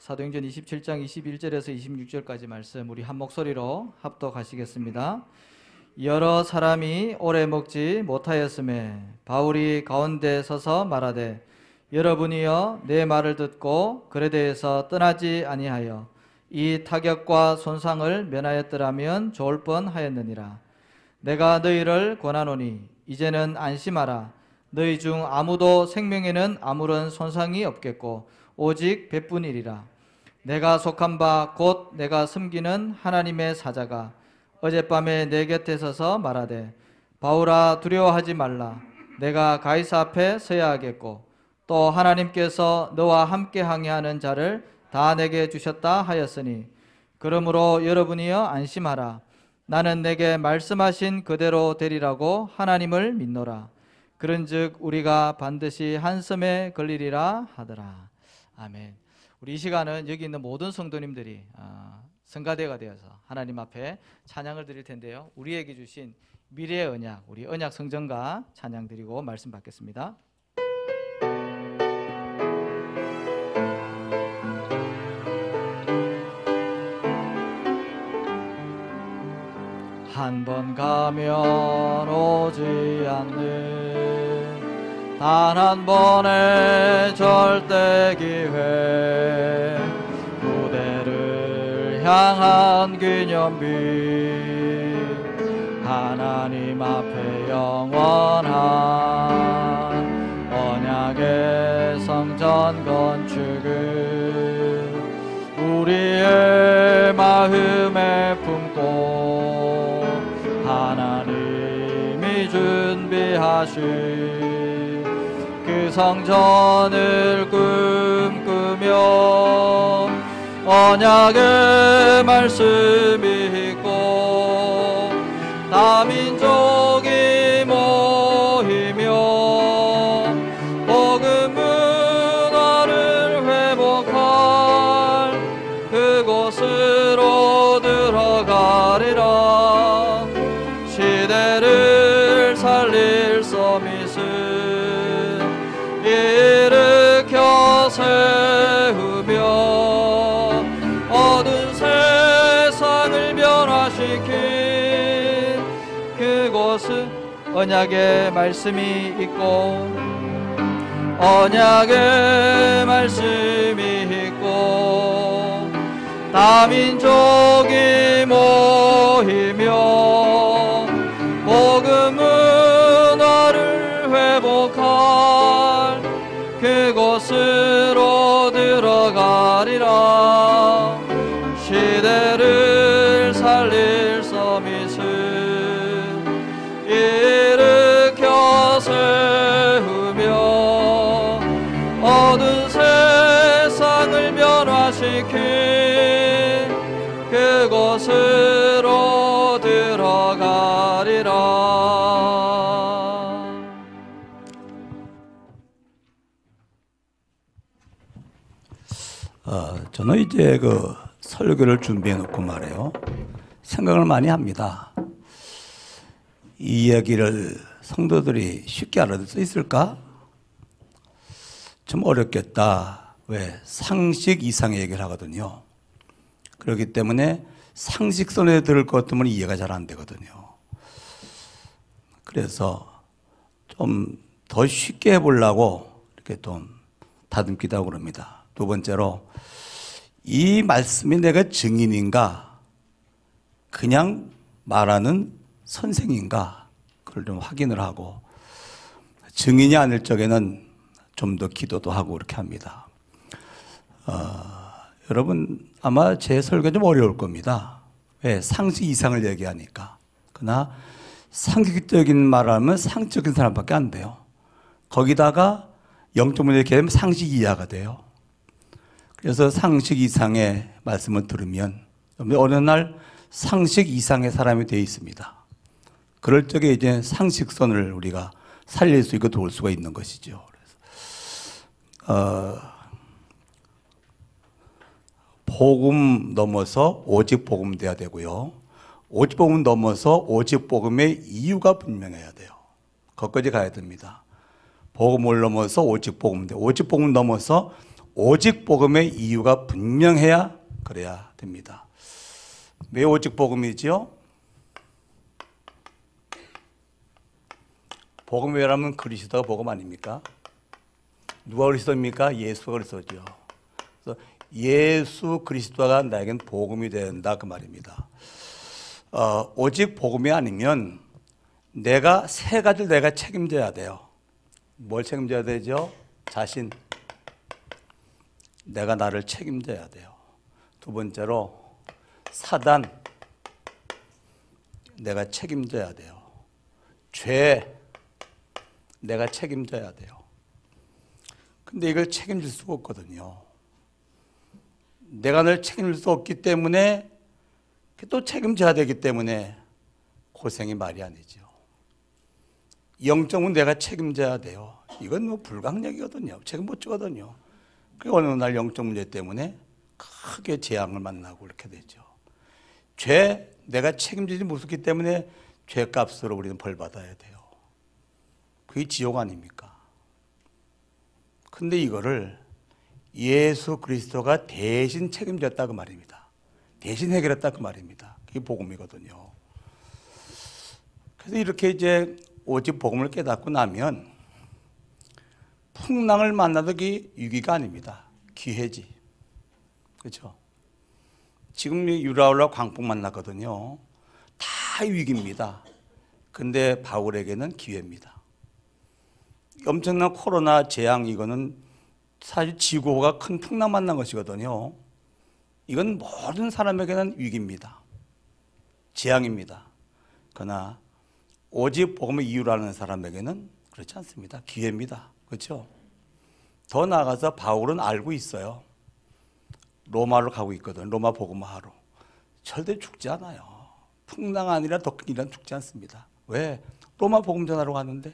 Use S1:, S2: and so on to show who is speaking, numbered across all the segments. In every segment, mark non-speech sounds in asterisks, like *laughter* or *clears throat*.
S1: 사도행전 27장 21절에서 26절까지 말씀 우리 한 목소리로 합독하시겠습니다. 여러 사람이 오래 먹지 못하였음에 바울이 가운데 서서 말하되 여러분이여 내 말을 듣고 대해서 떠나지 아니하여 이 타격과 손상을 면하였더라면 좋을 뻔하였느니라 내가 너희를 권하노니 이제는 안심하라 너희 중 아무도 생명에는 아무런 손상이 없겠고 오직 백분이리라. 내가 속한 바 곧 내가 섬기는 하나님의 사자가 어젯밤에 내 곁에 서서 말하되 바울아 두려워하지 말라. 내가 가이사 앞에 서야 하겠고 또 하나님께서 너와 함께 항해하는 자를 다 내게 주셨다 하였으니 그러므로 여러분이여 안심하라. 나는 내게 말씀하신 그대로 되리라고 하나님을 믿노라. 그런즉 우리가 반드시 한섬에 걸리리라 하더라 아멘 우리 이 시간은 여기 있는 모든 성도님들이 아, 성가대가 되어서 하나님 앞에 찬양을 드릴 텐데요. 우리에게 주신 미래의 언약, 우리 언약 성전과 찬양 드리고 말씀 받겠습니다. 한 번 가면 오지 않는 단 한 번의 절대 기회. 무대를 향한 기념비. 하나님 앞에 영원한 언약의 성전 건축은 우리의 마음에 품고 하나님이 준비하신 그 성전을 꿈꾸며 언약의 말씀이 있고 다 민족이 그곳은 언약의 말씀이 있고 언약의 말씀이 있고 다 민족이 모이며
S2: 저는 이제 그 설교를 준비해 놓고 말해요. 생각을 많이 합니다. 이 이야기를 성도들이 쉽게 알아들 수 있을까? 좀 어렵겠다. 왜? 상식 이상의 얘기를 하거든요. 그렇기 때문에 상식선에 들을 것 같으면 이해가 잘 안 되거든요. 그래서 좀 더 쉽게 해보려고 이렇게 좀 다듬기도 하고 그럽니다. 두 번째로 이 말씀이 내가 증인인가 그냥 말하는 선생인가 그걸 좀 확인을 하고 증인이 아닐 적에는 좀 더 기도도 하고 그렇게 합니다. 어, 여러분 아마 제 설교 좀 어려울 겁니다. 왜 상식 이상을 얘기하니까. 그러나 상식적인 말을 하면 상식적인 사람밖에 안 돼요. 거기다가 영적 문제 얘기하면 상식 이하가 돼요. 그래서 상식 이상의 말씀을 들으면 어느 날 상식 이상의 사람이 되어 있습니다. 그럴 적에 이제 상식선을 우리가 살릴 수 있고 도울 수가 있는 것이죠. 그래서 어, 복음 넘어서 오직 복음 돼야 되고요. 오직 복음 넘어서 오직 복음의 이유가 분명해야 돼요. 거기까지 가야 됩니다. 복음을 넘어서 오직 복음 돼. 오직 복음 넘어서 오직 복음의 이유가 분명해야 그래야 됩니다. 왜 오직 복음이지요? 복음이라면 그리스도가 복음 아닙니까? 누가 그리스도입니까? 예수가 그리스도죠. 그래서 예수 그리스도가 나에겐 복음이 된다 그 말입니다. 어, 오직 복음이 아니면 내가 세 가지를 내가 책임져야 돼요. 뭘 책임져야 되죠? 자신. 내가 나를 책임져야 돼요. 두 번째로 사단. 내가 책임져야 돼요. 죄. 내가 책임져야 돼요. 근데 이걸 책임질 수가 없거든요. 내가 늘 책임질 수 없기 때문에 또 책임져야 되기 때문에 고생이 말이 아니죠. 영적은 내가 책임져야 돼요. 이건 뭐 불가항력이거든요. 책임 못 지거든요. 그 어느 날 영적 문제 때문에 크게 재앙을 만나고 이렇게 되죠. 죄 내가 책임지지 못했기 때문에 죄값으로 우리는 벌 받아야 돼요. 그게 지옥 아닙니까? 근데 이거를 예수 그리스도가 대신 책임졌다 그 말입니다. 대신 해결했다 그 말입니다. 그게 복음이거든요. 그래서 이렇게 이제 오직 복음을 깨닫고 나면 풍랑을 만나도 그게 위기가 아닙니다. 기회지. 그렇죠? 지금 유라울라 광풍 만났거든요. 다 위기입니다. 근데 바울에게는 기회입니다. 엄청난 코로나 재앙 이거는 사실 지구가 큰 풍랑 만난 것이거든요. 이건 모든 사람에게는 위기입니다. 재앙입니다. 그러나 오직 복음의 이유라는 사람에게는 그렇지 않습니다. 기회입니다. 그렇죠? 더 나아가서 바울은 알고 있어요. 로마로 가고 있거든. 로마 복음화로. 절대 죽지 않아요. 풍랑 아니라 덕이란 죽지 않습니다. 왜? 로마 복음 전하러 가는데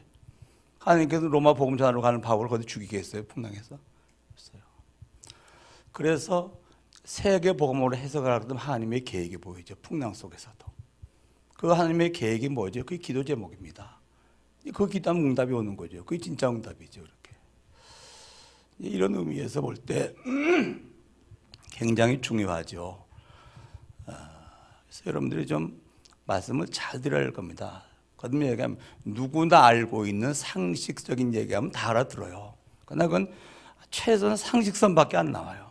S2: 하나님께서 로마 복음 전하러 가는 바울을 거기 죽이겠어요? 풍랑에서? 없어요. 그래서 세계 복음으로 해석을 하거든 하나님의 계획이 보이죠. 풍랑 속에서도. 그 하나님의 계획이 뭐죠? 그게 기도 제목입니다. 그 기도하면 응답이 오는 거죠. 그게 진짜 응답이죠. 이렇게. 이런 의미에서 볼 때 *clears throat* 굉장히 중요하죠. 아, 그래서 여러분들이 좀 말씀을 잘 들어야 할 겁니다. 거듭 얘기하면 누구나 알고 있는 상식적인 얘기하면 다 알아들어요. 그러나 그건 최소한 상식선밖에 안 나와요.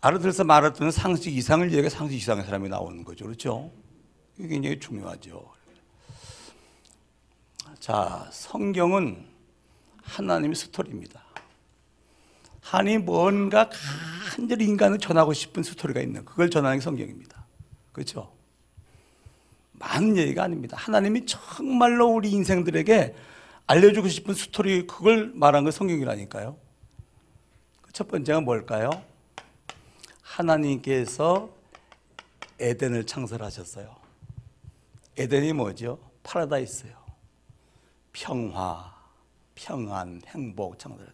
S2: 알아들어서 말아듣는 상식 이상을 얘기해 상식 이상의 사람이 나오는 거죠. 그렇죠? 이게 굉장히 중요하죠. 자, 성경은 하나님의 스토리입니다. 하나님 뭔가 간절히 인간을 전하고 싶은 스토리가 있는 그걸 전하는 게 성경입니다. 그렇죠? 많은 얘기가 아닙니다. 하나님이 정말로 우리 인생들에게 알려주고 싶은 스토리 그걸 말한 거 성경이라니까요. 그 첫 번째가 뭘까요? 하나님께서 에덴을 창설하셨어요. 에덴이 뭐죠? 파라다이스요. 평화, 평안, 행복 창설.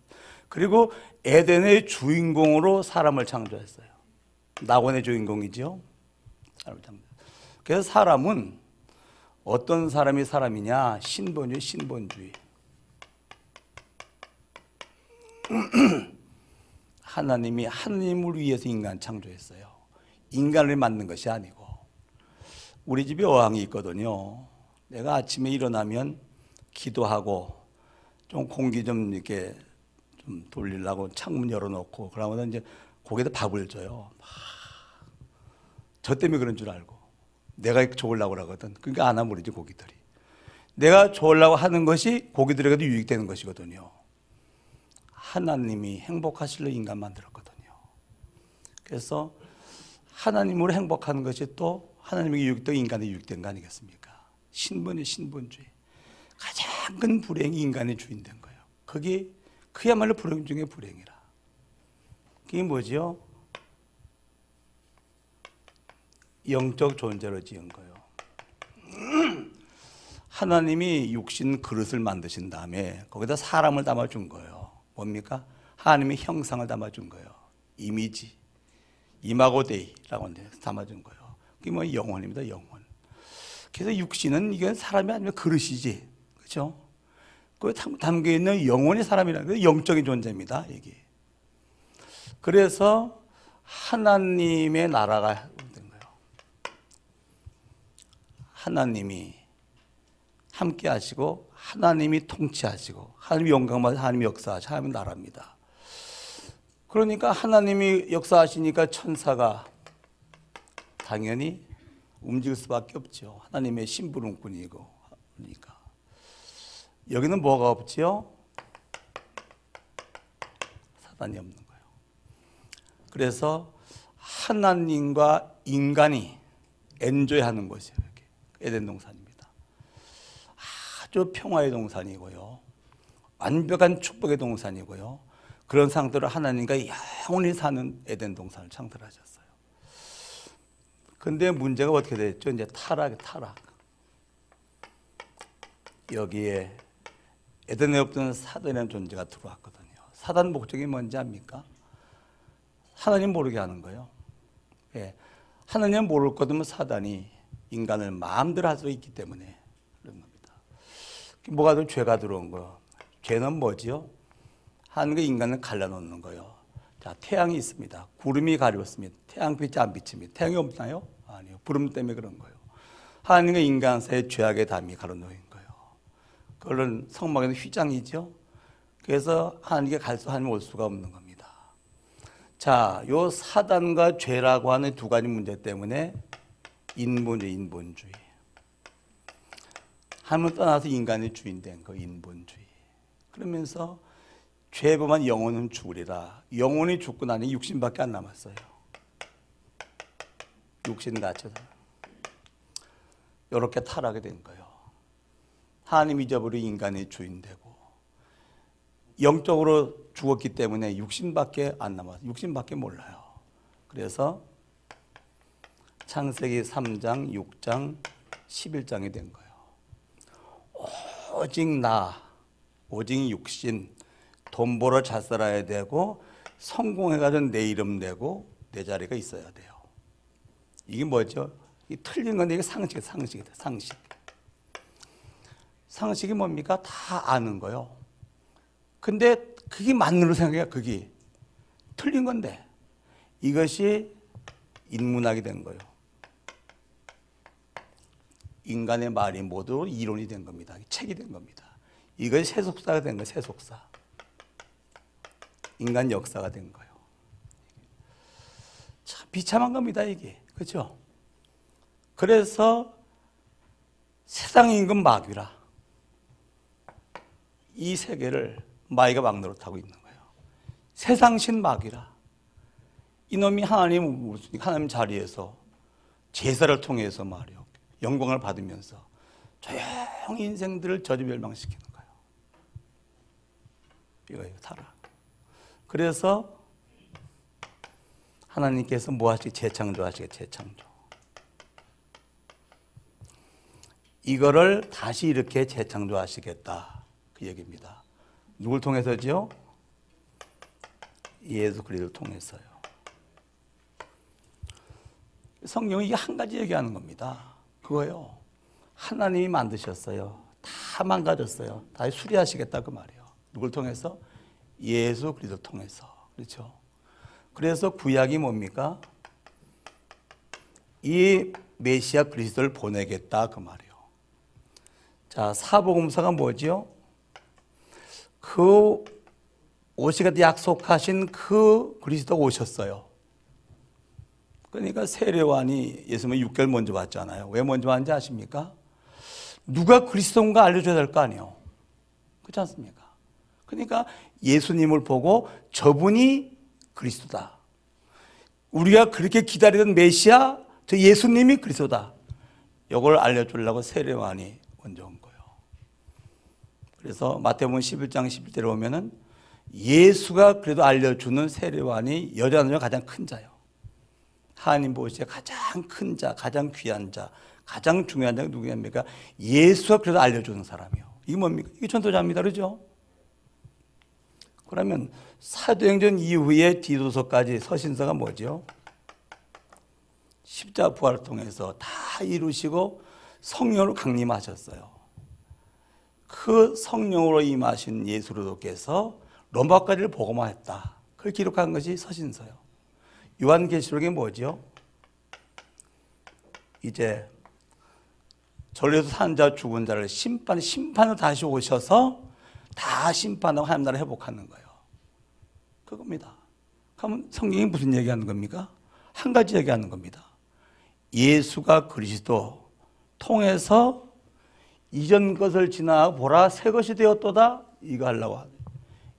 S2: 그리고 에덴의 주인공으로 사람을 창조했어요. 낙원의 주인공이죠. 그래서 사람은 어떤 사람이 사람이냐? 신본주의, 신본주의. *clears throat* 하나님이 하나님을 위해서 인간 창조했어요. 인간을 만든 것이 아니고. 우리 집에 어항이 있거든요. 내가 아침에 일어나면 기도하고 좀 공기 좀 이렇게 좀 돌리려고 창문 열어놓고 그러면 이제 거기다 밥을 줘요. 저 때문에 그런 줄 알고. 내가 좋으려고 그러거든. 그러니까 안 아무리지 고기들이. 내가 좋으려고 하는 것이 고기들에게도 유익되는 것이거든요. 하나님이 행복하실로 인간 만들었거든요. 그래서 하나님으로 행복하는 것이 또 하나님에게 유익되고 인간에 유익된 거 아니겠습니까? 신분이 신분주의. 가장 큰 불행이 인간의 주인 된 거예요. 그게 그야말로 불행 중에 불행이라. 그게 뭐지요? 영적 존재로 지은 거예요. *clears throat* 하나님이 육신 그릇을 만드신 다음에 거기다 사람을 담아준 거예요. 뭡니까? 하나님의 형상을 담아준 거예요. 이미지. 이마고데이라고 담아준 거예요. 그게 뭐 영혼입니다, 영혼. 그래서 육신은 이게 사람이 아니면 그릇이지. 그죠? 그 담겨 있는 영혼의 사람이라는 게 영적인 존재입니다, 이게. 그래서 하나님의 나라가 된 거예요. 하나님이 함께 하시고 하나님이 통치하시고 하나님이 영광받아 하나님이 역사하시고 하나님의 나라입니다. 그러니까 하나님이 역사하시니까 천사가 당연히 움직일 수밖에 없죠. 하나님의 심부름꾼이고 그러니까 여기는 뭐가 없지요? 사단이 없는 거예요. 그래서 하나님과 인간이 엔조이하는 곳이에요. 이렇게 에덴 동산입니다. 아주 평화의 동산이고요. 완벽한 축복의 동산이고요. 그런 상태로 하나님과 영원히 사는 에덴 동산을 창설하셨어요. 근데 문제가 어떻게 됐죠? 이제 타락, 타락. 여기에 에덴에 없던 사단이라는 존재가 들어왔거든요. 사단 목적이 뭔지 압니까? 하나님 모르게 하는 거예요. 예. 하나님 모를 거면 사단이 인간을 마음대로 할 수 있기 때문에 그런 겁니다. 뭐가 더 죄가 들어온 거예요. 죄는 뭐지요? 하나님과 인간을 갈라놓는 거예요. 자, 태양이 있습니다. 구름이 가렸습니다. 태양빛이 안 비칩니다. 태양이 없나요? 아니요. 구름 때문에 그런 거예요. 하나님과 인간 사이의 죄악의 담이 가로놓인 그거는 성막에는 휘장이죠. 그래서 하나님께 갈수 하나님 올 수가 없는 겁니다. 자, 요 사단과 죄라고 하는 두 가지 문제 때문에 인본주의, 인본주의. 하나님을 떠나서 인간이 주인 된거 인본주의. 그러면서 죄범한 영혼은 죽으리라. 영혼이 죽고 나니 육신밖에 안 남았어요. 육신 갇혀서. 이렇게 타락이 된 거예요. 하나님 잊어버린 인간이 주인 되고 영적으로 죽었기 때문에 육신밖에 안 남았어요. 육신밖에 몰라요. 그래서 창세기 3장, 6장, 11장이 된 거예요. 오직 나, 오직 육신, 돈 벌어 잘 살아야 되고 성공해가지고 내 이름 내고 내 자리가 있어야 돼요. 이게 뭐죠? 이 틀린 건데 이게 상식, 상식이다. 상식. 상식이 뭡니까? 다 아는 거요. 근데 그게 맞는 걸 생각해요. 그게 틀린 건데 이것이 인문학이 된 거예요. 인간의 말이 모두 이론이 된 겁니다. 책이 된 겁니다. 이것이 세속사가 된 거예요. 세속사. 인간 역사가 된 거예요. 참 비참한 겁니다, 이게. 그죠? 그래서 세상 임금 마귀라. 이 세계를 마귀가 막노릇 하고 있는 거예요. 세상신 마귀라. 이놈이 하나님, 하나님 자리에서 제사를 통해서 말이요. 영광을 받으면서 조용히 인생들을 저주 멸망시키는 거예요. 이거예요, 타락. 그래서 하나님께서 뭐 하시게 재창조하시게 재창조. 이거를 다시 이렇게 재창조하시겠다 그 얘기입니다. 누굴 통해서지요? 예수 그리스도를 통해서요. 성경이 한 가지 얘기하는 겁니다. 그거요. 하나님이 만드셨어요. 다 망가졌어요. 다 수리하시겠다 그 말이에요. 누굴 통해서? 예수 그리스도 통해서. 그렇죠? 그래서 구약이 뭡니까? 이 메시아 그리스도를 보내겠다 그 말이에요. 자, 사복음서가 뭐지요? 그 오시겠다 약속하신 그 그리스도가 오셨어요. 그러니까 세례관이 예수님은 6개월 먼저 왔잖아요. 왜 먼저 왔는지 아십니까? 누가 그리스도인가 알려줘야 될 거 아니에요. 그렇지 않습니까? 그러니까 예수님을 보고 저분이 그리스도다. 우리가 그렇게 기다리던 메시아, 저 예수님이 그리스도다. 이걸 알려주려고 세례관이 먼저 온. 그래서 마태복음 11장 11절에 보면은 예수가 그래도 알려주는 세례관이 여자 중에 가장 큰 자요. 하나님 보시기에 가장 큰 자, 가장 귀한 자, 가장 중요한 자가 누구냐입니까? 예수가 그래도 알려주는 사람이요. 이게 뭡니까? 이게 전도자입니다. 그러죠? 그러면 사도행전 이후에 디도서까지 서신서가 뭐죠? 십자 부활을 통해서 다 이루시고 성령으로 강림하셨어요. 그 성령으로 임하신 예수 그리스도께서 로마까지를 복음화했다. 그걸 기록한 것이 서신서요. 요한계시록이 뭐죠? 이제 전에서 산자 죽은 자를 심판 심판을 다시 오셔서 다 심판하고 하나님 나라 회복하는 거예요. 그겁니다. 그러면 성경이 무슨 얘기하는 겁니까? 한 가지 얘기하는 겁니다. 예수가 그리스도 통해서 이전 것을 지나 보라 새 것이 되었도다 이거 하려고 하는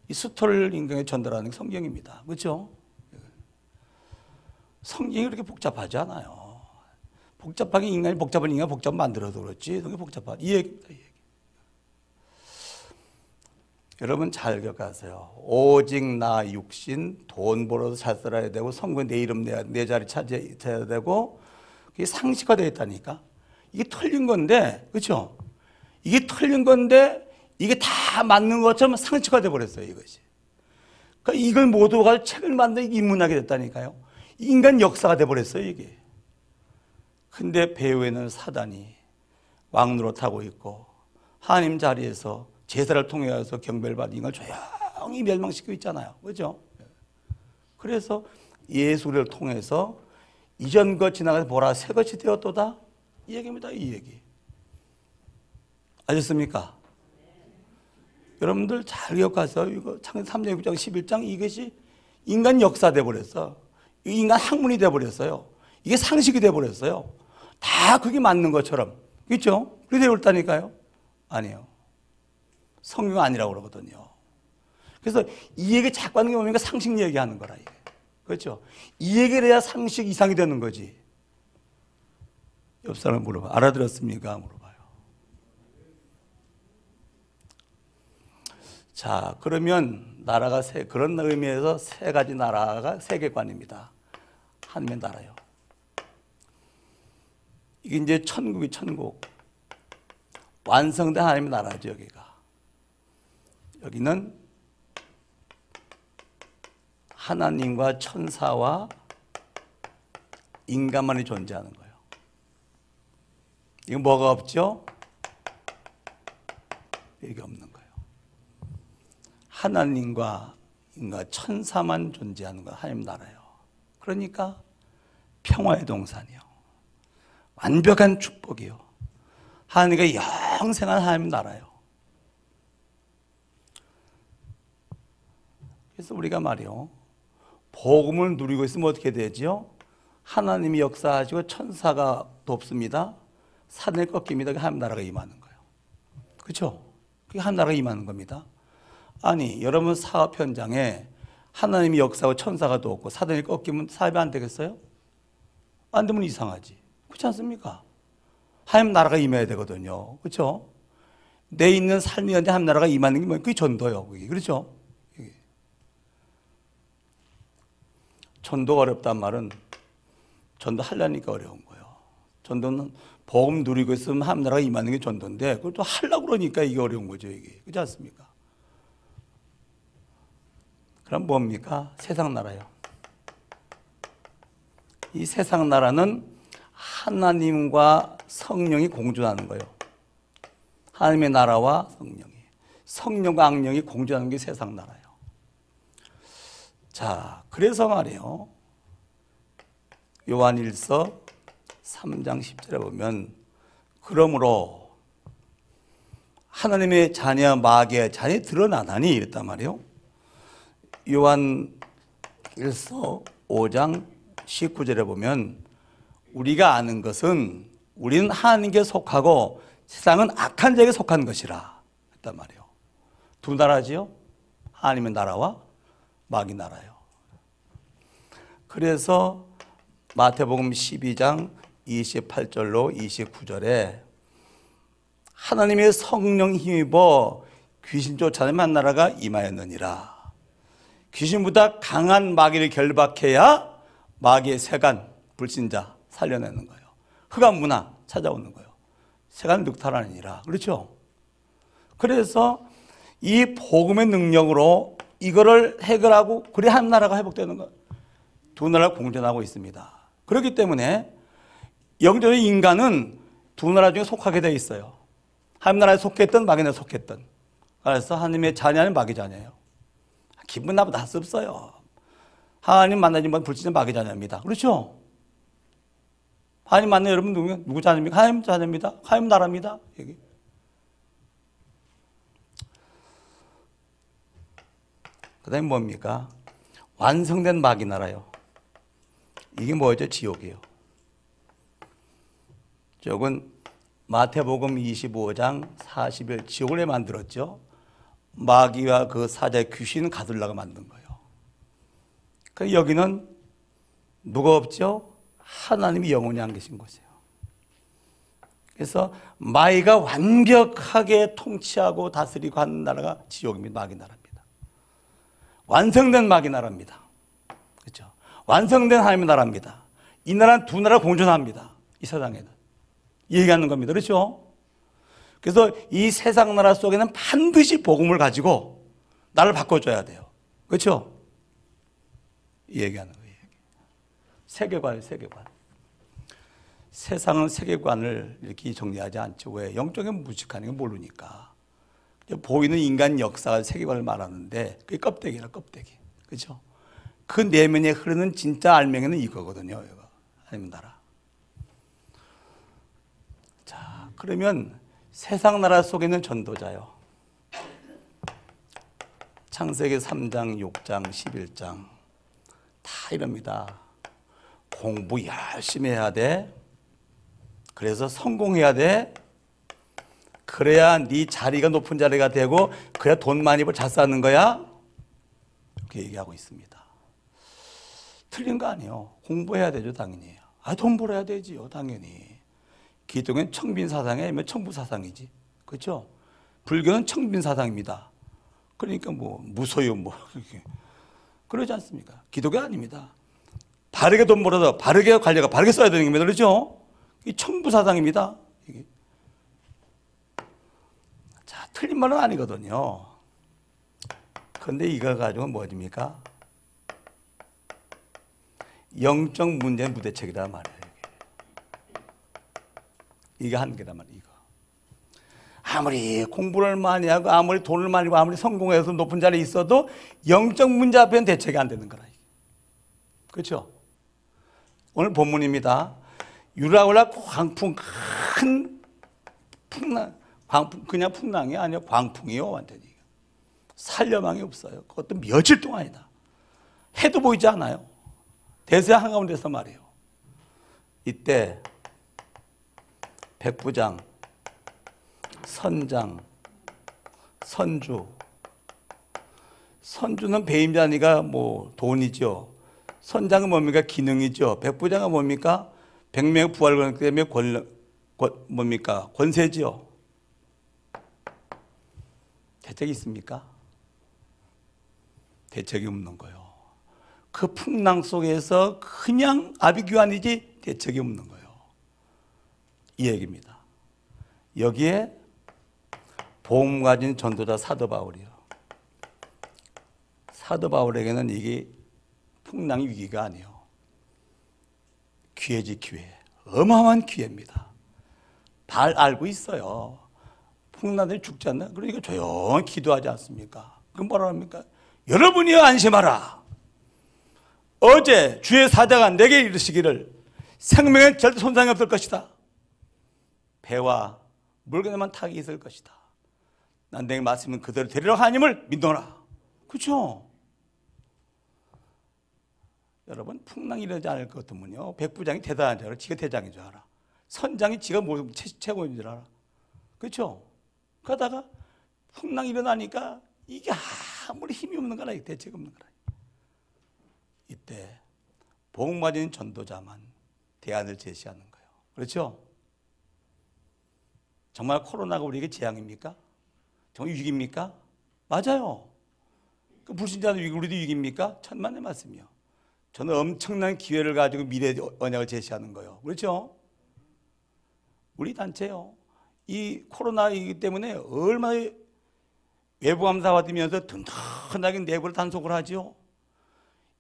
S2: 이 스토리를 인간에 전달하는 게 성경입니다. 그렇죠? 성경이 그렇게 복잡하지 않아요. 복잡하게 인간이 복잡한 인간 복잡 만들어도 그렇지. 그게 복잡한 이 얘기입니다. 이 얘기. 여러분 잘 기억하세요. 오직 나 육신 돈 벌어서 잘 살아야 되고 성군 내 이름 내, 내 자리 차지해야 되고 그게 상식화되어 있다니까. 이게 틀린 건데 그렇죠? 이게 틀린 건데 이게 다 맞는 것처럼 상식화돼 버렸어요 이것이. 그러니까 이걸 모두가 책을 만들어 인문하게 됐다니까요. 인간 역사가 돼 버렸어요 이게. 근데 배후에는 사단이 왕노릇하고 있고 하나님 자리에서 제사를 통해서 경배를 받은 인간을 조용히 멸망시키고 있잖아요. 그렇죠? 그래서 예수를 통해서 이전 것 지나가서 보라 새 것이 되었도다 이 얘기입니다. 이 얘기. 아셨습니까? 여러분들 잘 기억하세요. 이거 창세기 3장 6장 11장 이것이 인간 역사 돼 버렸어. 인간 학문이 돼 버렸어요. 이게 상식이 돼 버렸어요. 다 그게 맞는 것처럼. 그렇죠? 그게 되어 있다니까요. 아니에요. 성경 아니라고 그러거든요. 그래서 이 얘기 자꾸 하는 게 뭡니까? 상식 얘기하는 거라. 이게. 그렇죠? 이 얘기를 해야 상식 이상이 되는 거지. 옆 사람 물어봐. 알아들었습니까? 물어봐요. 자, 그러면 나라가 세, 그런 의미에서 세 가지 나라가 세계관입니다. 하나님의 나라요. 이게 이제 천국이 천국. 완성된 하나님의 나라죠, 여기가. 여기는 하나님과 천사와 인간만이 존재하는 거예요. 이거 뭐가 없죠? 이게 없는. 하나님과 천사만 존재하는 거 하나님 나라예요. 그러니까 평화의 동산이요. 완벽한 축복이요. 하나님과 영생한 하나님 나라요. 그래서 우리가 말이요. 복음을 누리고 있으면 어떻게 되지요? 하나님이 역사하시고 천사가 돕습니다. 산을 꺾입니다. 그 하나님 나라가 임하는 거예요. 그렇죠? 그게 하나님 나라가 임하는 겁니다. 아니, 여러분 사업 현장에 하나님이 역사하고 천사가 돕고 사단이 꺾이면 사업이 안 되겠어요? 안 되면 이상하지. 그렇지 않습니까? 하나님 나라가 임해야 되거든요. 그렇죠? 내 있는 삶이 현재 하나님 나라가 임하는 게 뭐예요? 그게 전도요. 그게. 그렇죠? 전도가 어렵단 말은 전도 하려니까 어려운 거예요. 전도는 복음 누리고 있으면 하나님 나라가 임하는 게 전도인데 그걸 또 하려고 그러니까 이게 어려운 거죠, 이게. 그렇지 않습니까? 그럼 뭡니까? 세상 나라요. 이 세상 나라는 하나님과 성령이 공존하는 거예요. 하나님의 나라와 성령이. 성령과 악령이 공존하는 게 세상 나라예요. 자, 그래서 말이에요. 요한일서 3장 10절에 보면 그러므로 하나님의 자녀 마귀의 자녀 드러나다니 이랬단 말이에요. 요한일서 5장 19절에 보면 우리가 아는 것은 우리는 하나님께 속하고 세상은 악한 자에게 속한 것이라 했단 말이에요. 두 나라지요. 하나님의 나라와 마귀 나라요. 그래서 마태복음 12장 28절로 29절에 하나님의 성령 힘입어 귀신 쫓아내는 나라가 임하였느니라. 귀신보다 강한 마귀를 결박해야 마귀의 세간 불신자 살려내는 거예요. 흑암 문화 찾아오는 거예요. 세간 늑탈하느니라. 그렇죠? 그래서 이 복음의 능력으로 이거를 해결하고 그래 한 나라가 회복되는 것. 두 나라가 공존하고 있습니다. 그렇기 때문에 영적인 인간은 두 나라 중에 속하게 돼 있어요. 한 나라에 속했던 마귀에 속했던. 그래서 하나님의 자녀는 마귀 자녀예요. 기분 나쁘다 할수 없어요. 하나님 만나지 못 불신자 마귀 자녀입니다. 그렇죠? 하나님 만나 여러분 누구 누구 자녀입니까? 하나님 자녀입니다. 하나님 나라입니다. 여기. 그 다음에 뭡니까? 완성된 마귀 나라요. 이게 뭐죠? 지옥이에요. 저건 마태복음 25장 40일 지옥을 왜 만들었죠? 마귀와 그 사자의 귀신 가둘라가 만든 거예요. 그 여기는 누가 없죠? 하나님이 영원히 안 계신 곳이에요. 그래서 마귀가 완벽하게 통치하고 다스리고 하는 나라가 지옥입니다. 마귀 나라입니다. 완성된 마귀 나라입니다. 그렇죠? 완성된 하나님의 나라입니다. 이 나라는 두 나라 공존합니다. 이 세상에는. 이 얘기하는 겁니다. 그렇죠? 그래서 이 세상 나라 속에는 반드시 복음을 가지고 나를 바꿔줘야 돼요. 그렇죠? 이 얘기하는 거예요. 세계관, 세계관. 세상은 세계관을 이렇게 정리하지 않죠. 왜? 영적인 무식하는 걸 모르니까. 보이는 인간 역사 세계관을 말하는데 그게 껍데기라 껍데기. 그렇죠? 그 내면에 흐르는 진짜 알맹이는 이거거든요. 이거. 하나님 나라. 자, 그러면 세상 나라 속에 있는 전도자요. 창세기 3장, 6장, 11장 다 이럽니다. 공부 열심히 해야 돼. 그래서 성공해야 돼. 그래야 네 자리가 높은 자리가 되고 그래야 돈 많이 벌잘 사는 거야. 이렇게 얘기하고 있습니다. 틀린 거 아니에요. 공부해야 되죠, 당연히. 아, 돈 벌어야 되지요, 당연히. 기독은 청빈 사상이 아니면 청부 사상이지. 그렇죠? 불교는 청빈 사상입니다. 그러니까 뭐 무소유 뭐 *laughs* 이렇게 그러지 않습니까? 기독교 아닙니다. 바르게 돈 벌어서 바르게 관리가 바르게 써야 되는 겁니다. 그렇죠? 이 청부 사상입니다. 이게. 자, 틀린 말은 아니거든요. 근데 이거 가지고 뭐입니까? 영적 문제 무대책이란 말이에요. 이게, 한계란 말이에요. 이거. 아무리 공부를 많이 하고 아무리 돈을 많이 벌고 아무리 성공해서 높은 자리에 있어도 영적 문제 앞에는 대책이 안 되는 거라. 그렇죠? 오늘 본문입니다. 유라울라 광풍 큰 풍랑 광풍 그냥 풍랑이 아니요 광풍이요 완전히 살려망이 없어요. 그것도 며칠 동안이다. 해도 보이지 않아요. 대세 한가운데서 말이에요. 이때 백부장, 선장, 선주, 선주는 배임자니까 뭐 돈이죠. 선장은 뭡니까? 기능이죠. 백부장은 뭡니까? 백명 부활권 때문에 권, 권 뭡니까? 권세지요. 대책이 있습니까? 대책이 없는 거예요. 그 풍랑 속에서 그냥 아비규환이지 대책이 없는 거예요. 이 얘기입니다. 여기에 보험 가진 전도자 사도 바울이요. 사도 바울에게는 이게 풍랑의 위기가 아니에요. 기회지 기회. 어마어마한 기회입니다. 잘 알고 있어요. 풍랑들이 죽지 않나? 그러니까 조용히 기도하지 않습니까? 그럼 뭐라 합니까? 여러분이여 안심하라. 어제 주의 사자가 내게 이르시기를 생명에 절대 손상이 없을 것이다. 배와 물건에만 타기 있을 것이다. 난 내게 말씀은 그대로 되리라 하나님을 믿노라. 그렇죠? 여러분 풍랑이 이러지 않을 것 같으면요 백부장이 대단한 줄 알아 지가 대장인 줄 알아 선장이 지가 뭐 최고인 줄 알아 그렇죠? 그러다가 풍랑이 일어나니까 이게 아무리 힘이 없는 거라 대책 없는 거라 이때 복 맞은 전도자만 대안을 제시하는 거예요 그렇죠? 정말 코로나가 우리에게 재앙입니까? 정말 위기입니까? 맞아요 그 불신자도 위기 우리도 위기입니까? 천만의 말씀이요 저는 엄청난 기회를 가지고 미래 언약을 제시하는 거예요. 그렇죠? 우리 단체요. 이 코로나이기 때문에 얼마나 외부 감사 받으면서 든든하게 내부를 단속을 하죠.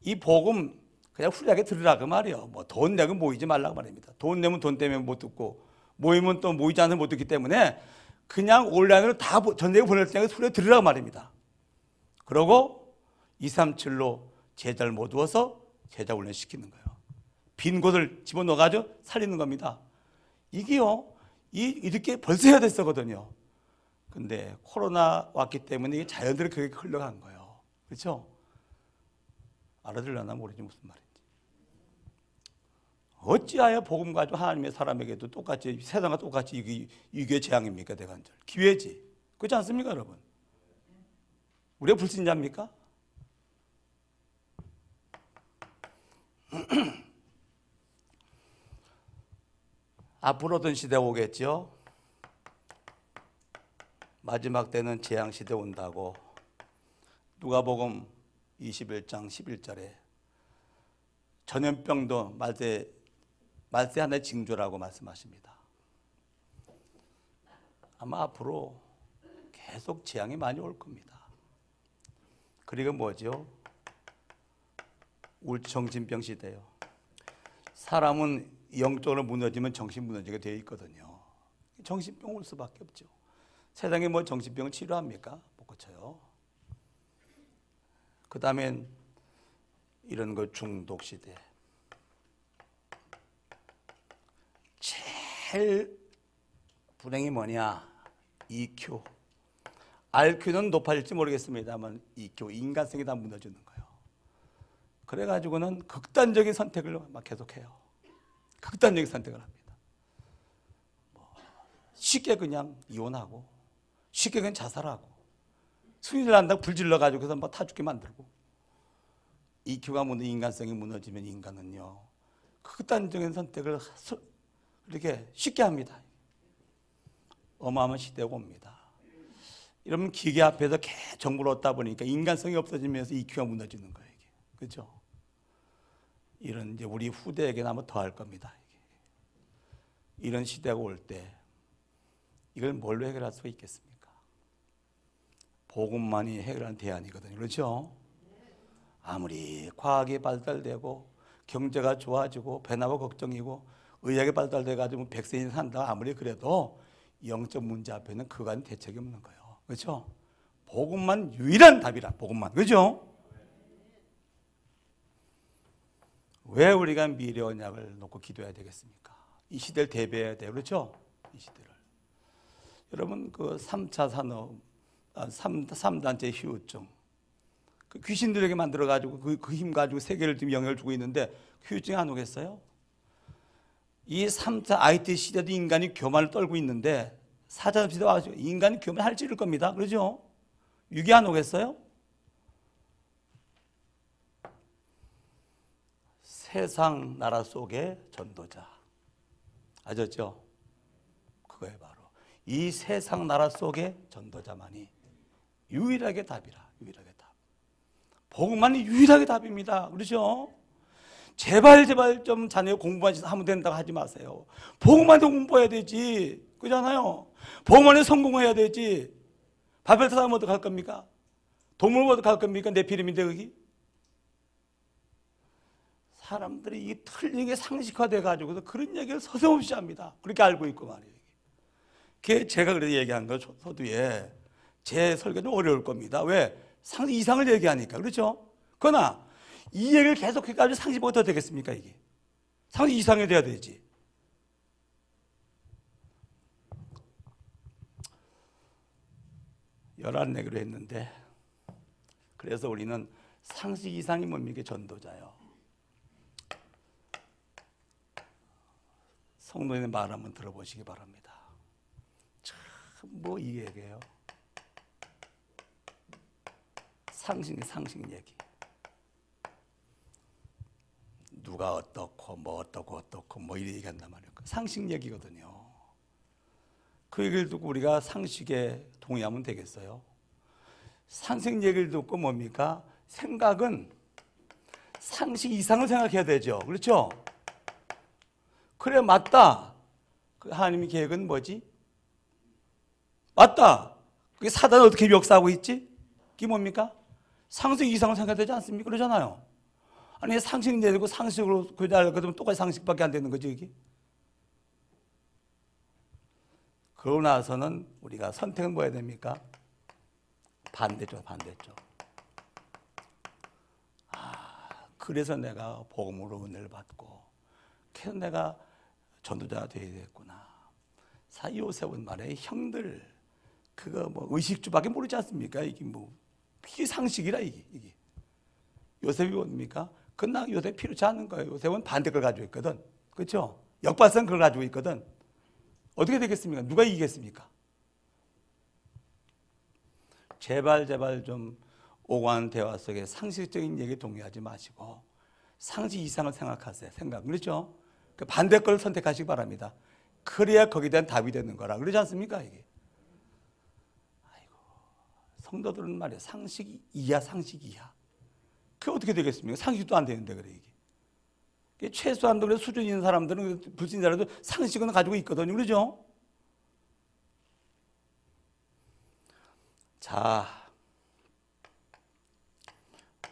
S2: 이 복음 그냥 훌하게 들으라 그 말이에요. 뭐 돈 내고 모이지 말라고 말입니다. 돈 내면 돈 때문에 못 듣고 모이면 또 모이지 않으면 못 듣기 때문에 그냥 온라인으로 다 전대고 보낼 때 소리 들으라고 말입니다. 그러고 237로 제자를 못 두어서 제자 훈련 시키는 거예요. 빈 곳을 집어넣어가지고 살리는 겁니다. 이게요, 이, 이렇게 벌써 해야 됐었거든요. 근데 코로나 왔기 때문에 자연스럽게 그렇게 흘러간 거예요. 그렇죠? 알아들려나 모르지 무슨 말인지. 어찌하여 복음 가지고 하나님의 사람에게도 똑같이 세상과 똑같이 이게 이게 재앙입니까 대간절 기회지 그렇지 않습니까 여러분? 우리가 불신자입니까? *clears throat* 앞으로 어떤 시대 오겠죠? 마지막 때는 재앙 시대 온다고 누가복음 21장 11절에 전염병도 말세 말세 하나의 징조라고 말씀하십니다. 아마 앞으로 계속 재앙이 많이 올 겁니다. 그리고 뭐죠? 울 정신병 시대요. 사람은 영적으로 무너지면 정신 무너지게 되어 있거든요. 정신병 올 수밖에 없죠. 세상에 뭐 정신병을 치료합니까? 못 고쳐요. 그 다음엔 이런 거 중독 시대. 제일 불행이 뭐냐? EQ. RQ는 높아질지 모르겠습니다만 EQ, 인간성이 다 무너지는 거예요. 그래가지고는 극단적인 선택을 막 계속해요. 극단적인 선택을 합니다. 뭐 쉽게 그냥 이혼하고, 쉽게 그냥 자살하고, 수위를 한다고 불질러가지고 그래서 뭐타 죽게 만들고, EQ가 무너 인간성이 무너지면 인간은요, 극단적인 선택을 소- 이렇게 쉽게 합니다. 어마어마한 시대가 옵니다. 이러면 기계 앞에서 계속 정보를 얻다 보니까 인간성이 없어지면서 EQ가 무너지는 거예요. 이게. 그죠? 이런 이제 우리 후대에게는 아마 더할 겁니다. 이게. 이런 시대가 올 때 이걸 뭘로 해결할 수가 있겠습니까? 복음만이 해결하는 대안이거든요. 그렇죠? 아무리 과학이 발달되고 경제가 좋아지고 배나고 걱정이고 의학이 발달돼 가지고 백세인 산다 아무리 그래도 영적 문제 앞에는 그간 대책이 없는 거예요. 그렇죠? 복음만 유일한 답이라. 복음만. 그렇죠? 왜 우리가 미래 언약을 놓고 기도해야 되겠습니까? 이 시대를 대비해야 돼요. 그렇죠? 이 시대를. 여러분 그 3차 산업 아, 3, 3단체 휴유증 그 귀신들에게 만들어 가지고 그힘 가지고 세계를 지금 영향을 주고 있는데 휴유증이 안 오겠어요? 이 3차 IT 시대도 인간이 교만을 떨고 있는데 4차 시대 와서 인간이 교만할 찌를 겁니다. 그러죠? 유기 안 오겠어요? 세상 나라 속의 전도자. 아셨죠? 그거에 바로 이 세상 나라 속의 전도자만이 유일하게 답이라. 유일하게 답. 복음만이 유일하게 답입니다. 그렇죠? 제발 제발 좀 자녀 공부만 하면 된다고 하지 마세요. 복음만도 공부해야 되지. 그잖아요. 복음만에 성공해야 되지. 바벨 타면 어떡할 겁니까? 동물 어떡할 겁니까? 내 피름인데 거기. 사람들이 이 틀리게 상식화돼 가지고 그런 얘기를 서슴없이 합니다. 그렇게 알고 있고 말이에요. 그게 제가 그래서 얘기한 거 서두에 제 설교는 어려울 겁니다. 왜? 상 이상을 얘기하니까 그렇죠? 그러나 이 얘기를 계속 해가지고 상식 어떻게 되겠습니까 이게? 상식 이상이 돼야 되지. 열한 내기로 했는데 그래서 우리는 상식 이상이 뭡니까 전도자요. 성도님의 말 한번 들어보시기 바랍니다. 참 뭐 이 얘기예요. 상식 상식 얘기. 누가 어떻고 뭐 어떻고 어떻고 뭐 이런 얘기한단 말이에요. 상식 얘기거든요. 그 얘기를 듣고 우리가 상식에 동의하면 되겠어요? 상식 얘기를 듣고 뭡니까? 생각은 상식 이상을 생각해야 되죠. 그렇죠? 그래 맞다. 그 하나님의 계획은 뭐지? 맞다. 그게 사단 어떻게 역사하고 있지? 그게 뭡니까? 상식 이상을 생각해야 되지 않습니까? 그러잖아요. 아니 상식 내고 상식으로 교제하려고 그러면 똑같이 상식밖에 안 되는 거죠 이게. 그러고 나서는 우리가 선택은 뭐 해야 됩니까? 반대죠 반대죠. 아 그래서 내가 복음으로 은혜를 받고 그래서 내가 전도자가 되어야 되겠구나. 사 요셉은 말해 형들 그거 뭐 의식주밖에 모르지 않습니까? 이게 뭐 이게 상식이라 이게 이게 요셉이 뭡니까? 그나 요셉 필요치 않은 거예요. 요셉은 반대 걸 가지고 있거든. 그렇죠? 역발상 그걸 가지고 있거든. 어떻게 되겠습니까? 누가 이기겠습니까? 제발 제발 좀 오간 대화 속에 상식적인 얘기 동의하지 마시고 상식 이상을 생각하세요. 생각 그렇죠? 그 반대 걸 선택하시기 바랍니다. 그래야 거기에 대한 답이 되는 거라 그러지 않습니까 이게? 아이고 성도들은 말이야 상식 이하 상식 이하. 그게 어떻게 되겠습니까? 상식도 안 되는데 그래 이게. 최소한도 그래 수준 있는 사람들은 불신자라도 상식은 가지고 있거든요. 그러죠? 자,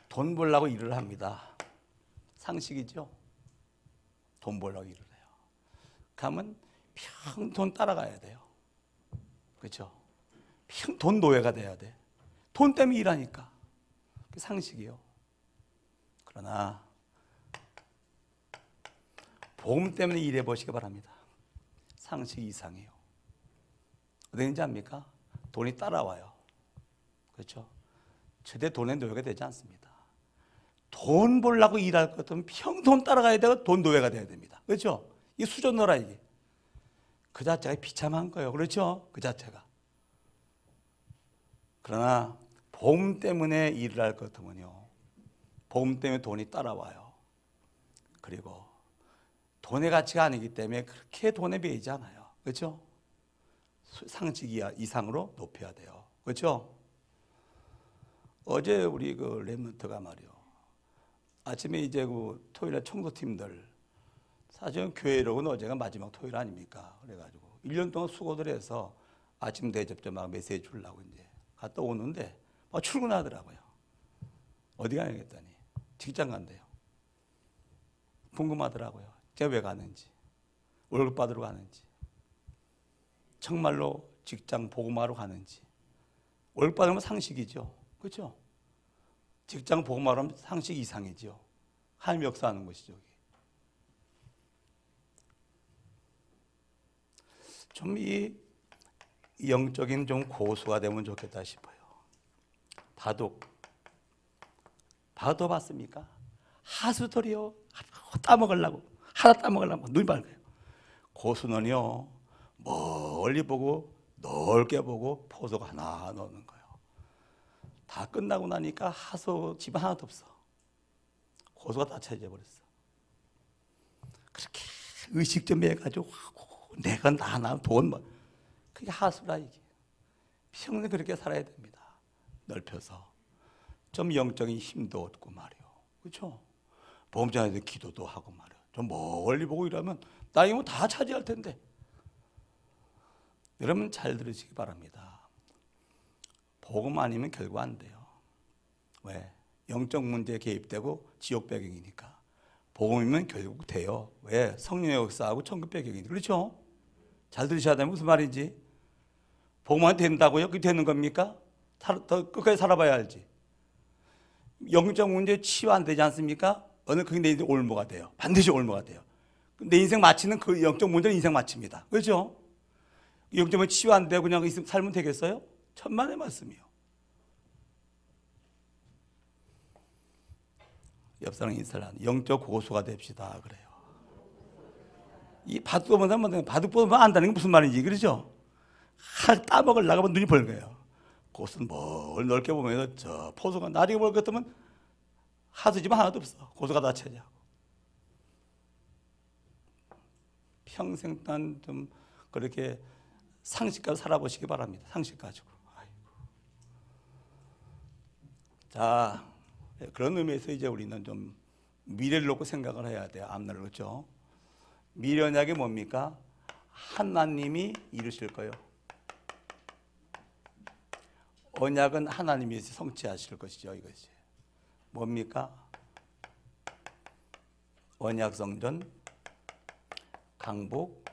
S2: 돈 벌라고 일을 합니다. 상식이죠? 돈 벌라고 일을 해요. 가면 평돈 따라가야 돼요. 그렇죠? 평돈 노예가 돼야 돼. 돈 때문에 일하니까. 상식이요. 그러나 복음 때문에 일해 보시기 바랍니다. 상식 이상이에요. 어딘지 압니까? 돈이 따라와요. 그렇죠? 절대 돈의 노예가 되지 않습니다. 돈 벌라고 일할 것 같으면 평돈 따라가야 되고 돈 노예가 돼야 됩니다. 그렇죠? 이 수전노라 이게. 그 자체가 비참한 거예요. 그렇죠? 그 자체가. 그러나 복음 때문에 일을 할 것 같으면요. 복음 때문에 돈이 따라와요. 그리고 돈의 가치가 아니기 때문에 그렇게 돈에 매이지 않아요. 그렇죠? 상식 이하 이상으로 높여야 돼요. 그렇죠? 어제 우리 그 랩런트가 말이요. 아침에 이제 그 토요일에 청소팀들 사실은 교회로는 어제가 마지막 토요일 아닙니까? 그래가지고 1년 동안 수고들 해서 아침 대접자 막 메시지 주려고 이제 갔다 오는데 막 출근하더라고요. 어디 가야겠다니 직장 간대요. 궁금하더라고요. 제가 왜 가는지 월급 받으러 가는지 정말로 직장 보고하러 가는지 월급 받으면 상식이죠. 그렇죠? 직장 보고하러 하면 상식 이상이죠. 하나님 역사하는 것이죠. 좀 이 영적인 좀 고수가 되면 좋겠다 싶어요. 바둑. 바둑 봤습니까? 하수돌이요. 따먹으려고. 하나 따먹으려고 눈이 밝아요. 고수는요, 멀리 보고, 넓게 보고, 포석 하나 넣는 거예요. 다 끝나고 나니까 하수 집 하나도 없어. 고수가 다 차지해 버렸어. 그렇게 의식 좀 해가지고 내가 나나 돈 뭐. 그게 하수라 이게. 평생 그렇게 살아야 됩니다. 넓혀서. 좀 영적인 힘도 얻고 말이요. 그렇죠? 보험자한테 기도도 하고 말이요. 좀 멀리 보고 이러면 나이면 다 차지할 텐데. 여러분 잘 들으시기 바랍니다. 복음 아니면 결국 안 돼요. 왜? 영적 문제에 개입되고 지옥 배경이니까. 복음이면 결국 돼요. 왜? 성령의 역사하고 천국 배경이니까. 그렇죠? 잘 들으셔야 되면 무슨 말인지. 복음만 된다고요? 그게 되는 겁니까? 더 끝까지 살아봐야 알지. 영적 문제 치유 안 되지 않습니까? 어느 그게 내 인생 올모가 돼요. 반드시 올모가 돼요. 내 인생 마치는 그 영적 문제는 인생 마칩니다. 그렇죠? 영적 문제 치유 안 되고 그냥 살면 되겠어요? 천만의 말씀이요. 옆 사람 인사를 하는 영적 고수가 됩시다 그래요. 이 바둑 보면 사람은 바둑 보면 안다는 게 무슨 말인지 그러죠? 할 따먹을 나가면 눈이 벌거예요. 고수는 뭘 넓게 보면 저 포수가 볼것 같으면 하수지만 하나도 없어. 고수가 다 차지하고. 평생 동안 좀 그렇게 상식가로 살아보시기 바랍니다. 상식 가지고. 아이고. 자, 네, 그런 의미에서 이제 우리는 좀 미래를 놓고 생각을 해야 돼요. 앞날을 그렇죠? 미래 언약이 뭡니까? 하나님이 이루실 거요. 언약은 하나님이 성취하실 것이죠. 이것이 뭡니까? 언약 성전 강북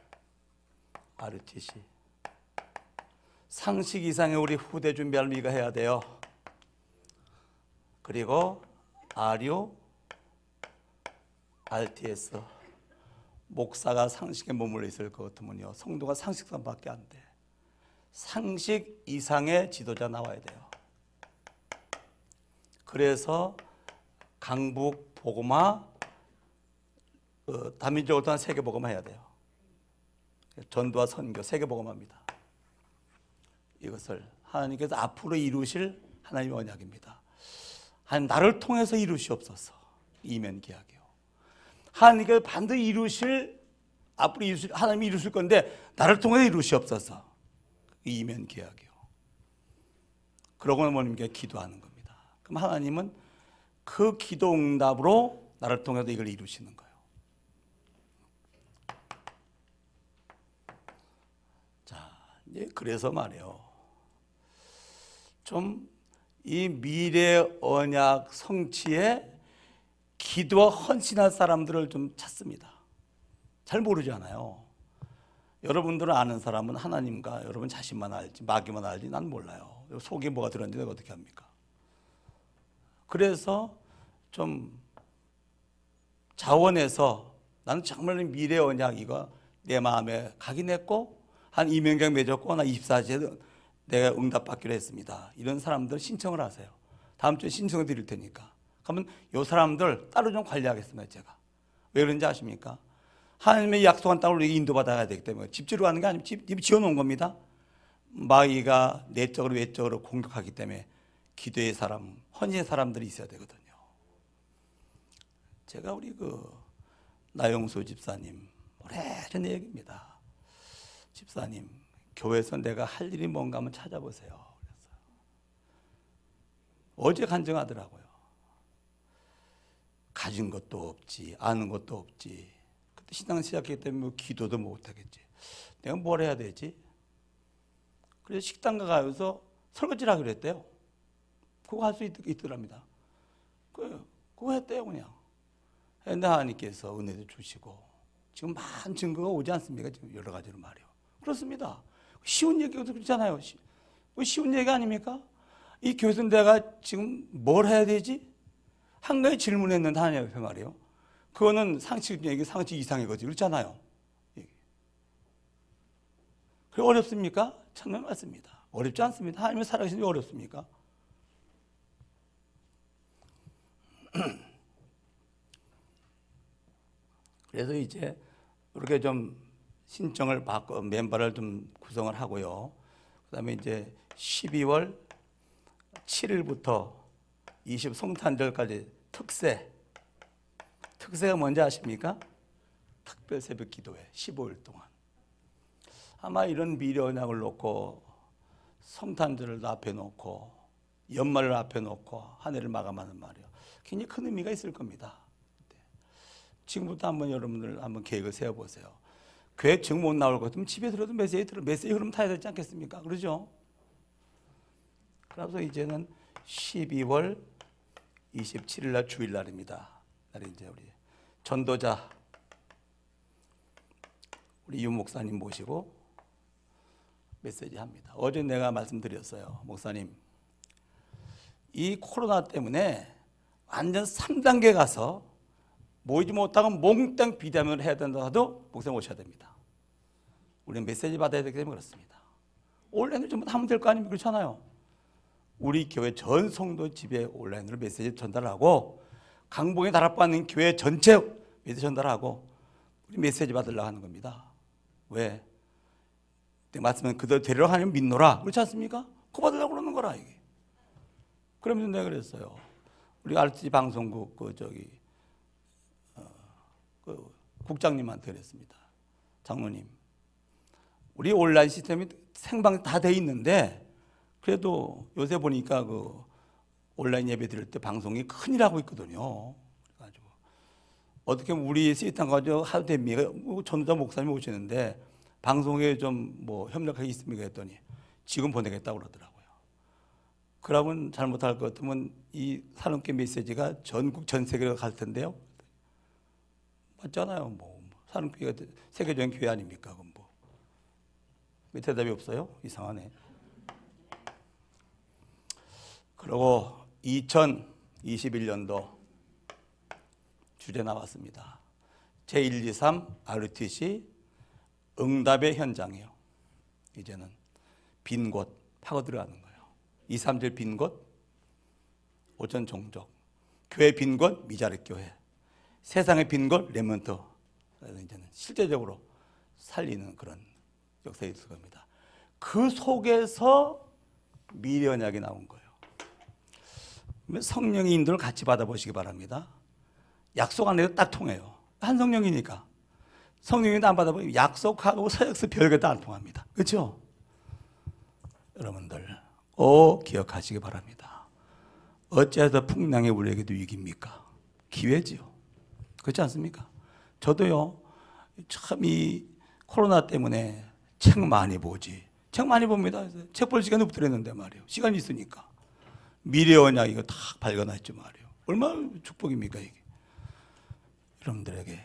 S2: RTC 상식 이상의 우리 후대 준비할 미가 해야 돼요. 그리고 아류 RTS 목사가 상식에 머물러 있을 것 같으면요 성도가 상식선밖에 안 돼. 상식 이상의 지도자 나와야 돼요. 그래서 강북 보고마 어, 다민족을 통한 세계 보고마 해야 돼요. 전도와 선교 세계 보고마입니다. 이것을 하나님께서 앞으로 이루실 하나님의 언약입니다. 하나님 나를 통해서 이루시옵소서. 이면 계약이요. 하나님께서 반드시 이루실 앞으로 이루실 하나님이 이루실 건데 나를 통해 이루시옵소서. 이면 계약이요. 그러고 어머님께 기도하는 겁니다. 그럼 하나님은 그 기도 응답으로 나를 통해서 이걸 이루시는 거예요. 자, 이제 그래서 말이에요. 좀 이 미래 언약 성취에 기도와 헌신할 사람들을 좀 찾습니다. 잘 모르잖아요. 여러분들은 아는 사람은 하나님과 여러분 자신만 알지 마귀만 알지 난 몰라요. 속에 뭐가 들었는지 어떻게 합니까? 그래서 좀 자원해서 나는 정말 미래 언약 이거 내 마음에 각인했고 한 이명경 맺었고 나 24시에 내가 응답받기로 했습니다. 이런 사람들 신청을 하세요. 다음 주에 신청을 드릴 테니까. 그러면 이 사람들 따로 좀 관리하겠습니다. 제가. 왜 그런지 아십니까? 하나님의 약속한 땅을 인도받아야 되기 때문에 집지로 가는 게 아니고 집, 집 지어놓은 겁니다. 마귀가 내적으로 외적으로 공격하기 때문에 기도의 사람, 헌신의 사람들이 있어야 되거든요. 제가 우리 그 나영수 집사님 오래전 얘기입니다. 집사님 교회에서 내가 할 일이 뭔가 한번 찾아보세요. 그랬어요. 어제 간증하더라고요. 가진 것도 없지, 아는 것도 없지. 그때 신앙 시작했기 때문에 뭐 기도도 못 하겠지. 내가 뭘 해야 되지? 그래서 식당 가서 설거지를 하기로 했대요. 그거 할 수 있더랍니다. 그, 그거 했대요, 그냥. 근데 하나님께서 은혜도 주시고, 지금 많은 증거가 오지 않습니까? 지금 여러 가지로 말이요. 그렇습니다. 쉬운 얘기가 그렇잖아요. 뭐 쉬운 얘기 아닙니까? 이 교회에서 내가 지금 뭘 해야 되지? 한 가지 질문했는데 하나님 앞에 말이요. 그거는 상식 얘기, 상식 이상의 거지. 그렇잖아요. 그 어렵습니까? 참는 맞습니다. 어렵지 않습니다. 하나님을 살아계시는 게 어렵습니까? 그래서 이제 이렇게 좀 신청을 받고 멤버를 좀 구성을 하고요. 그다음에 이제 12월 7일부터 20 성탄절까지 특세. 특세가 뭔지 아십니까? 특별 새벽 기도회 15일 동안. 아마 이런 미래 언약을 놓고 성탄절을 앞에 놓고 연말을 앞에 놓고 한 해를 마감하는 말이요. 굉장히 큰 의미가 있을 겁니다. 지금부터 한번 여러분들 한번 계획을 세워보세요. 교회 증못 나올 것 같으면 집에 들어도 메시지 들어 메시지 흐름 타야 되지 않겠습니까? 그러죠? 그래서 이제는 12월 27일 날 주일 날입니다. 날이 이제 우리 전도자 우리 유 목사님 모시고 메시지 합니다. 어제 내가 말씀드렸어요. 목사님. 이 코로나 때문에 완전 3단계 가서 모이지 못하고 몽땅 비대면을 해야 된다 하도 목사님 오셔야 됩니다. 우리는 메시지 받아야 되기 때문에 그렇습니다. 온라인으로 전부 하면 될 거 아닙니까? 그렇잖아요. 우리 교회 전 성도 집에 온라인으로 메시지 전달하고 강봉에 달아받는 교회 전체 메시지 전달하고 우리 메시지 받으려고 하는 겁니다. 왜? 말씀은 그들 데리러 하면 믿노라. 그렇지 않습니까? 그 받으려고 그러는 거라 이게. 그러면서 내가 그랬어요. 우리 RT 방송국 그 저기 어, 그 국장님한테 그랬습니다. 장로님, 우리 온라인 시스템이 생방 다 돼 있는데 그래도 요새 보니까 그 온라인 예배 드릴 때 방송이 큰일 하고 있거든요. 그래가지고 어떻게 우리 시스템 가지고 하도 됩니까? 뭐 전도자 목사님 오시는데 방송에 좀 뭐 협력하기 있습니까? 했더니 지금 보내겠다고 그러더라고요. 그러면 잘못할 것 같으면 이 산업계 메시지가 전국 전 세계로 갈 텐데요. 맞잖아요. 뭐 산업계가 세계적인 교회 아닙니까? 그럼 뭐. 왜 대답이 없어요? 이상하네. 그리고 2021년도 주제 나왔습니다. 제123 RUTC 응답의 현장이요. 이제는 빈 곳 파고 들어가는 거예요. 237 빈 곳, 오천 종족, 교회 빈 곳, 미자립 교회, 세상의 빈 곳, remnant. 그래서 이제는 실제적으로 살리는 그런 역사가 있을 겁니다. 그 속에서 미래 언약이 나온 거예요. 성령의 인도를 같이 받아보시기 바랍니다. 약속 안에도 딱 통해요. 한 성령이니까. 성령인도 안 받아보면 약속하고 서약서 별게 다 안 통합니다. 그렇죠? 여러분들 꼭 기억하시기 바랍니다. 어째서 풍랑의 우리에게도 위기입니까? 기회지요. 그렇지 않습니까? 저도요, 참 이 코로나 때문에 책 많이 보지. 책 많이 봅니다. 책 볼 시간이 없더랬는데 말이에요. 시간이 있으니까. 미래 언약 이거 다 발견했죠 말이에요. 얼마나 축복입니까 이게. 여러분들에게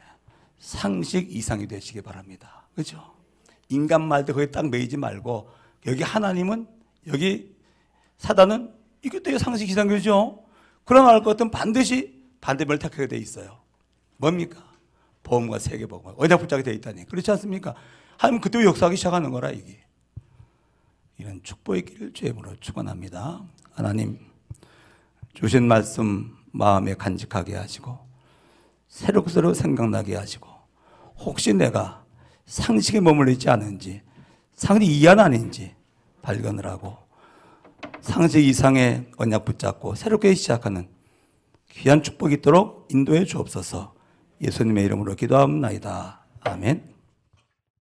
S2: 상식 이상이 되시기 바랍니다. 그렇죠? 인간 말도 거기 딱 매이지 말고 여기 하나님은 여기 사단은 이것도 상식 이상 그죠? 그럼 알것 같으면 반드시 반대편을 택하게 돼 있어요. 뭡니까? 보험과 세계보험 어디다 붙잡게 돼 있다니 그렇지 않습니까? 하나님 그때 역사하기 시작하는 거라 이게 이런 축복의 길을 주임으로 축원합니다. 하나님 주신 말씀 마음에 간직하게 하시고 새록새록 생각나게 하시고 혹시 내가 상식에 머물러 있지 않은지 상식이 이한 아닌지 발견을 하고 상식 이상의 언약 붙잡고 새롭게 시작하는 귀한 축복이 있도록 인도해 주옵소서 예수님의 이름으로 기도합니다. 아멘.